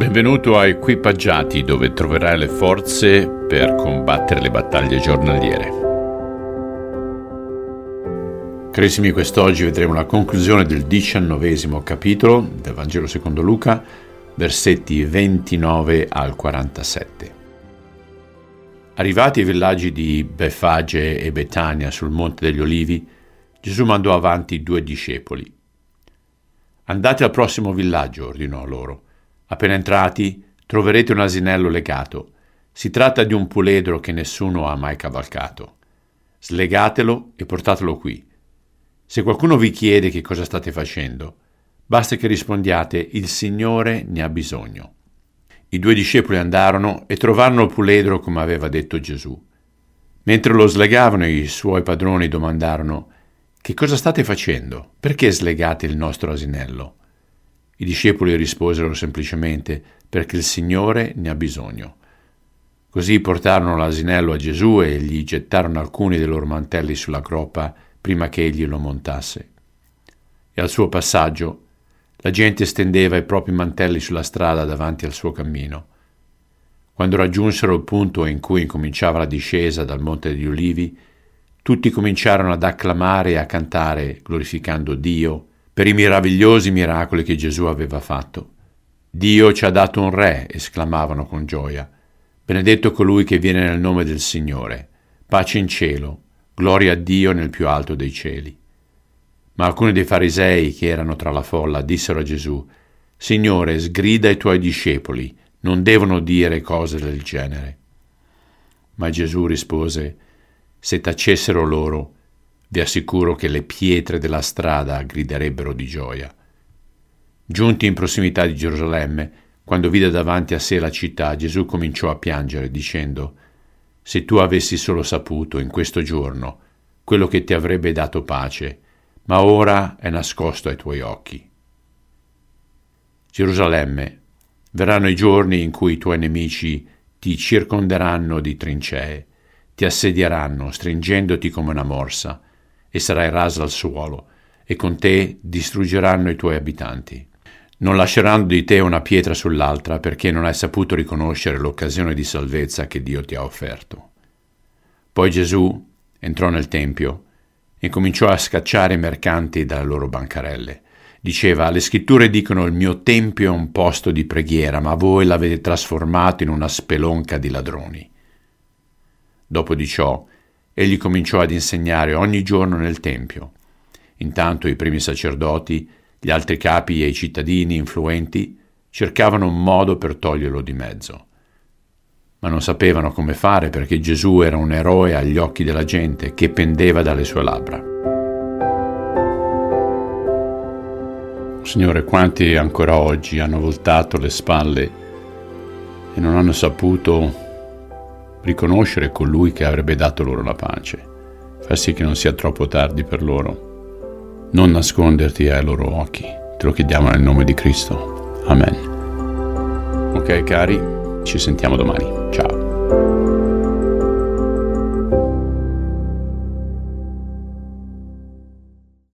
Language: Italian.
Benvenuto a Equipaggiati dove troverai le forze per combattere le battaglie giornaliere. Carissimi, quest'oggi vedremo la conclusione del diciannovesimo capitolo del Vangelo secondo Luca, versetti 29 al 47. Arrivati ai villaggi di Befage e Betania sul Monte degli Olivi, Gesù mandò avanti due discepoli. Andate al prossimo villaggio, ordinò loro Appena entrati troverete un asinello legato. Si tratta di un puledro che nessuno ha mai cavalcato. Slegatelo e portatelo qui. Se qualcuno vi chiede che cosa state facendo, basta che rispondiate il Signore ne ha bisogno. I due discepoli andarono e trovarono il puledro come aveva detto Gesù. Mentre lo slegavano i suoi padroni domandarono Che cosa state facendo? Perché slegate il nostro asinello? I discepoli risposero semplicemente perché il Signore ne ha bisogno. Così portarono l'asinello a Gesù e gli gettarono alcuni dei loro mantelli sulla groppa prima che egli lo montasse. E al suo passaggio la gente stendeva i propri mantelli sulla strada davanti al suo cammino. Quando raggiunsero il punto in cui incominciava la discesa dal Monte degli Ulivi, tutti cominciarono ad acclamare e a cantare, glorificando Dio per i meravigliosi miracoli che Gesù aveva fatto. Dio ci ha dato un re, esclamavano con gioia. Benedetto colui che viene nel nome del Signore. Pace in cielo, gloria a Dio nel più alto dei cieli. Ma alcuni dei farisei che erano tra la folla dissero a Gesù, Signore, sgrida i tuoi discepoli, non devono dire cose del genere. Ma Gesù rispose, Se tacessero loro, vi assicuro che le pietre della strada griderebbero di gioia. Giunti in prossimità di Gerusalemme, quando vide davanti a sé la città, Gesù cominciò a piangere, dicendo, Se tu avessi solo saputo in questo giorno quello che ti avrebbe dato pace, ma ora è nascosto ai tuoi occhi. Gerusalemme, verranno i giorni in cui i tuoi nemici ti circonderanno di trincee, ti assedieranno, stringendoti come una morsa, e sarai rasa al suolo, e con te distruggeranno i tuoi abitanti. Non lasceranno di te una pietra sull'altra perché non hai saputo riconoscere l'occasione di salvezza che Dio ti ha offerto. Poi Gesù entrò nel Tempio e cominciò a scacciare i mercanti dalle loro bancarelle. Diceva, le scritture dicono il mio Tempio è un posto di preghiera, ma voi l'avete trasformato in una spelonca di ladroni. Dopo di ciò, egli cominciò ad insegnare ogni giorno nel Tempio. Intanto i primi sacerdoti, gli altri capi e i cittadini influenti cercavano un modo per toglierlo di mezzo. Ma non sapevano come fare perché Gesù era un eroe agli occhi della gente che pendeva dalle sue labbra. Signore, quanti ancora oggi hanno voltato le spalle e non hanno saputo riconoscere colui che avrebbe dato loro la pace, far sì che non sia troppo tardi per loro, non nasconderti ai loro occhi. Te lo chiediamo nel nome di Cristo. Amen. Ok cari, ci sentiamo domani. Ciao.